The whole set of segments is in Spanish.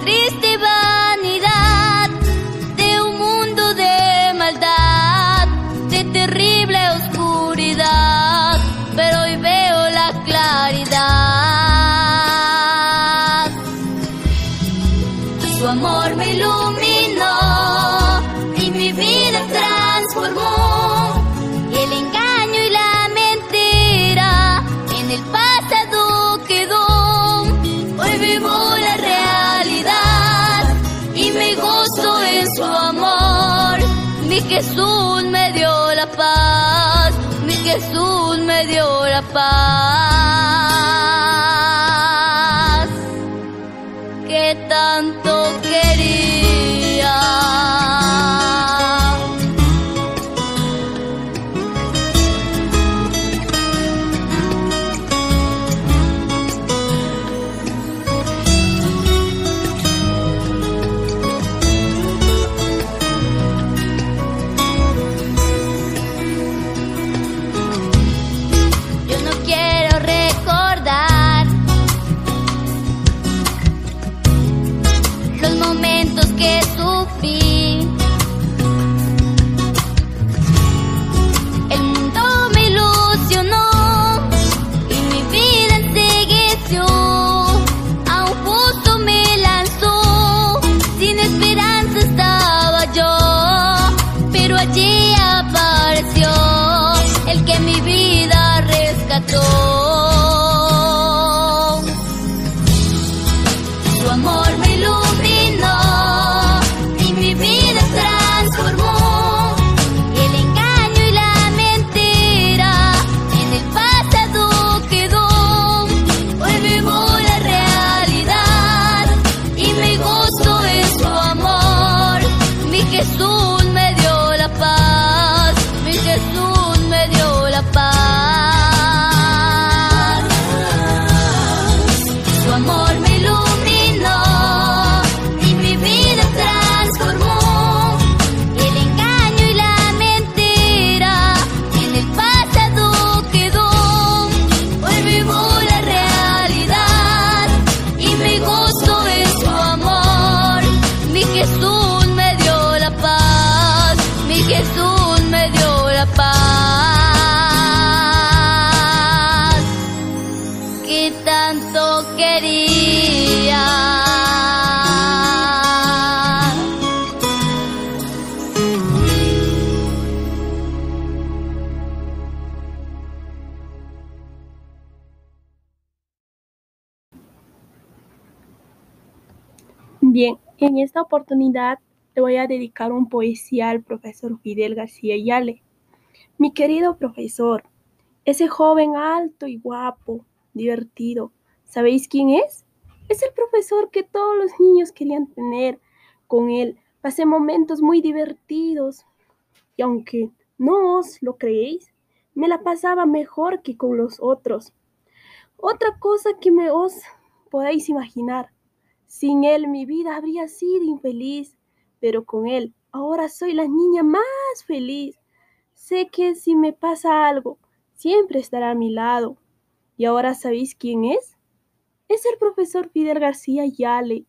triste gozo en su amor. Mi Jesús me dio la paz, mi Jesús me dio la paz tanto quería. Bien, en esta oportunidad te voy a dedicar un poesía al profesor Fidel García Yale. Mi querido profesor, ese joven alto y guapo, divertido, ¿sabéis quién es? Es el profesor que todos los niños querían tener. Con él pasé momentos muy divertidos y aunque no os lo creéis, me la pasaba mejor que con los otros. Otra cosa que me os podéis imaginar, sin él mi vida habría sido infeliz, pero con él ahora soy la niña más feliz. Sé que si me pasa algo, siempre estará a mi lado. ¿Y ahora sabéis quién es? Es el profesor Fidel García Yale,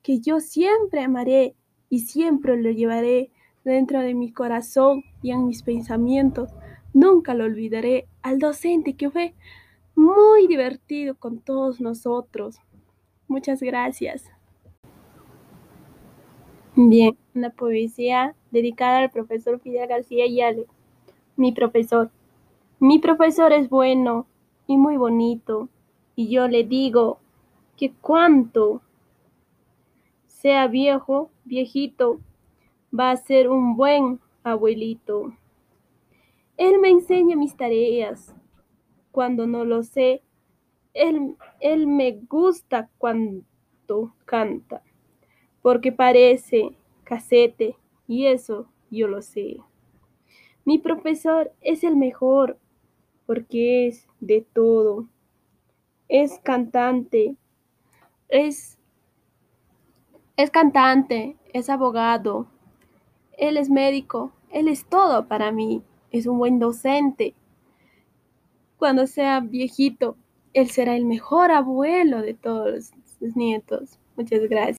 que yo siempre amaré y siempre lo llevaré dentro de mi corazón y en mis pensamientos. Nunca lo olvidaré al docente que fue muy divertido con todos nosotros. Muchas gracias. Bien, una poesía dedicada al profesor Fidel García Yale. Mi profesor. Mi profesor es bueno y muy bonito, y yo le digo que cuanto sea viejo, viejito, va a ser un buen abuelito. Él me enseña mis tareas. Cuando no lo sé, él, él me gusta cuando canta, porque parece casete, y eso yo lo sé. Mi profesor es el mejor, porque es de todo. Es cantante, es, es cantante, es abogado, Él es médico, él es todo para mí, es un buen docente. Cuando sea viejito, él será el mejor abuelo de todos los nietos. Muchas gracias.